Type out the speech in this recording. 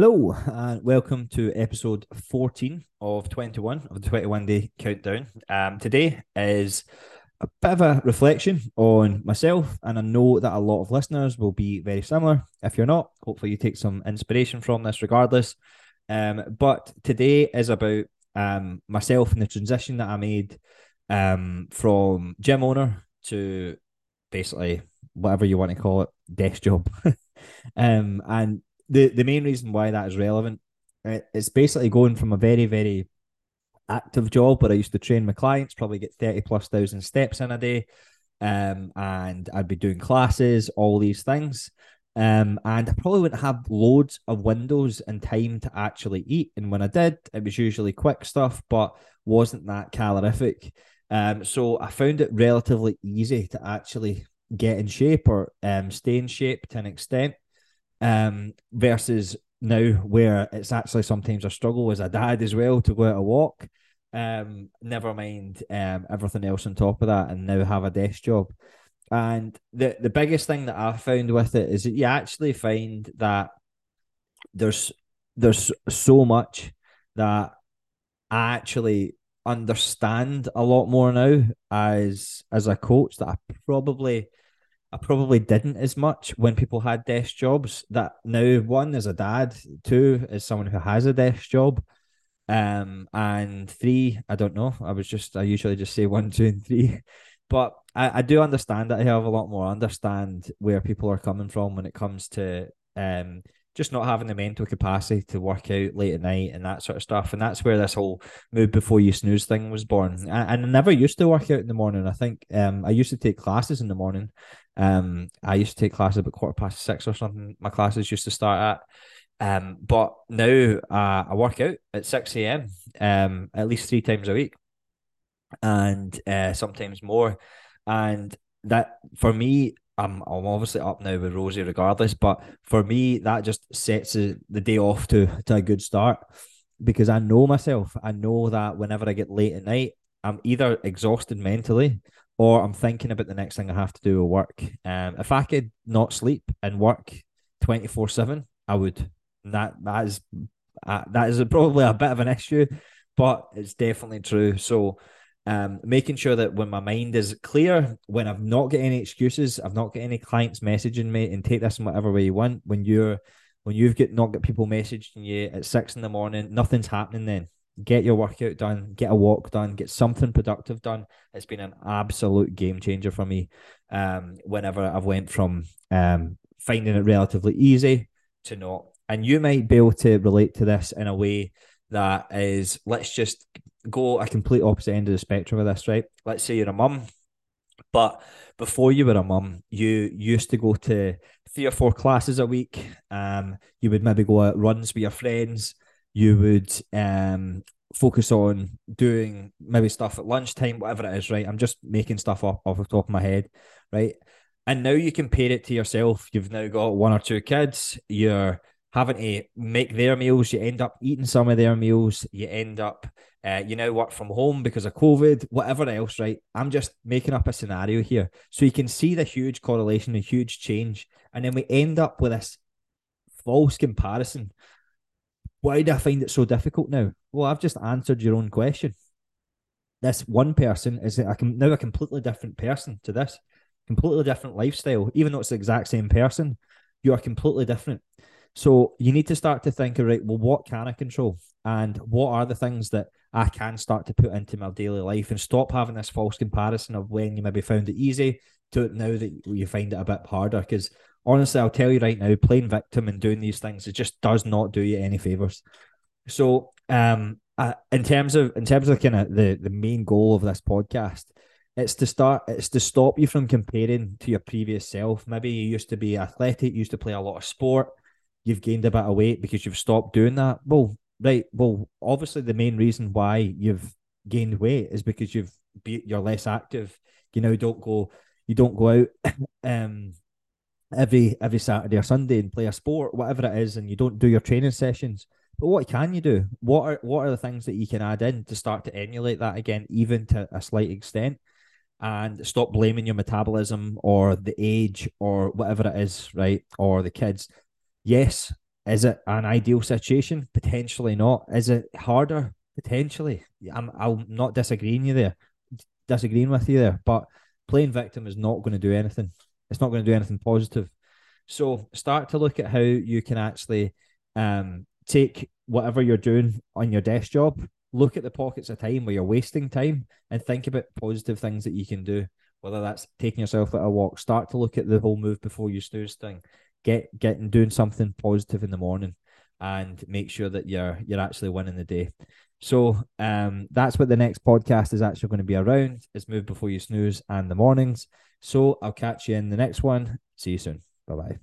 Hello, and welcome to episode 14 of 21 of the 21 day countdown. Um, today is a bit of a reflection on myself, and I know that a lot of listeners will be very similar. If you're not, hopefully you take some inspiration from this regardless. Um, but today is about um, myself and the transition that I made um, from gym owner to basically whatever you want to call it, desk job. um, and the the main reason why that is relevant, it's basically going from a very very active job where I used to train my clients, probably get thirty plus thousand steps in a day, um, and I'd be doing classes, all these things. Um, and I probably wouldn't have loads of windows and time to actually eat. And when I did, it was usually quick stuff, but wasn't that calorific. Um, so I found it relatively easy to actually get in shape or um, stay in shape to an extent um, versus now where it's actually sometimes a struggle as a dad as well to go out a walk. Um, never mind um, everything else on top of that, and now have a desk job. And the the biggest thing that I found with it is that you actually find that there's there's so much that I actually understand a lot more now as as a coach that I probably I probably didn't as much when people had desk jobs. That now one as a dad, two as someone who has a desk job, um, and three, I don't know. I was just I usually just say one, two, and three, but I, I do understand that I have a lot more understand where people are coming from when it comes to um just not having the mental capacity to work out late at night and that sort of stuff. And that's where this whole move before you snooze thing was born. And I, I never used to work out in the morning. I think um, I used to take classes in the morning. Um, I used to take classes about quarter past six or something. My classes used to start at. Um, but now uh, I work out at 6 a.m. Um, at least three times a week and uh, sometimes more. And that for me, I'm I'm obviously up now with Rosie regardless, but for me that just sets the, day off to to a good start because I know myself. I know that whenever I get late at night, I'm either exhausted mentally or I'm thinking about the next thing I have to do at work. Um, if I could not sleep and work twenty four seven, I would. That that is uh, that is probably a bit of an issue, but it's definitely true. So um, making sure that when my mind is clear, when I've not got any excuses, I've not got any clients messaging me and take this in whatever way you want. When you're when you've got not got people messaging you at six in the morning, nothing's happening then. Get your workout done, get a walk done, get something productive done. It's been an absolute game changer for me. Um, whenever I've went from um finding it relatively easy to not. And you might be able to relate to this in a way that is let's just go a complete opposite end of the spectrum of this, right? Let's say you're a mum, but before you were a mum, you used to go to three or four classes a week. Um, you would maybe go out runs with your friends. You would um focus on doing maybe stuff at lunchtime, whatever it is, right? I'm just making stuff up off the top of my head, right? And now you compare it to yourself. You've now got one or two kids. You're having to make their meals. You end up eating some of their meals. You end up, uh, you now work from home because of COVID, whatever else, right? I'm just making up a scenario here. So you can see the huge correlation, a huge change. And then we end up with this false comparison. Why do I find it so difficult now? Well, I've just answered your own question. This one person is a, now a completely different person to this, completely different lifestyle. Even though it's the exact same person, you are completely different. So you need to start to think, right, well, what can I control? And what are the things that I can start to put into my daily life and stop having this false comparison of when you maybe found it easy to it now that you find it a bit harder. Because honestly, I'll tell you right now, playing victim and doing these things, it just does not do you any favors. So, um, uh, in terms of in terms of kind of the the main goal of this podcast, it's to start it's to stop you from comparing to your previous self. Maybe you used to be athletic, used to play a lot of sport, you've gained a bit of weight because you've stopped doing that. Well, right. Well, obviously the main reason why you've gained weight is because you've be, you're less active. You know, don't go you don't go out um every every Saturday or Sunday and play a sport, whatever it is, and you don't do your training sessions. But what can you do? What are what are the things that you can add in to start to emulate that again, even to a slight extent? And stop blaming your metabolism or the age or whatever it is, right? Or the kids yes, Is it an ideal situation? Potentially not. Is it harder? Potentially. I'm I'm not disagreeing you there, disagreeing with you there, but playing victim is not going to do anything. It's not going to do anything positive. So start to look at how you can actually um, take whatever you're doing on your desk job, look at the pockets of time where you're wasting time, and think about positive things that you can do. Whether that's taking yourself at a walk, start to look at the whole move before you snooze thing. Get getting doing something positive in the morning, and make sure that you're you're actually winning the day. So um, that's what the next podcast is actually going to be around. Is move before you snooze and the mornings. So I'll catch you in the next one. See you soon. Bye bye.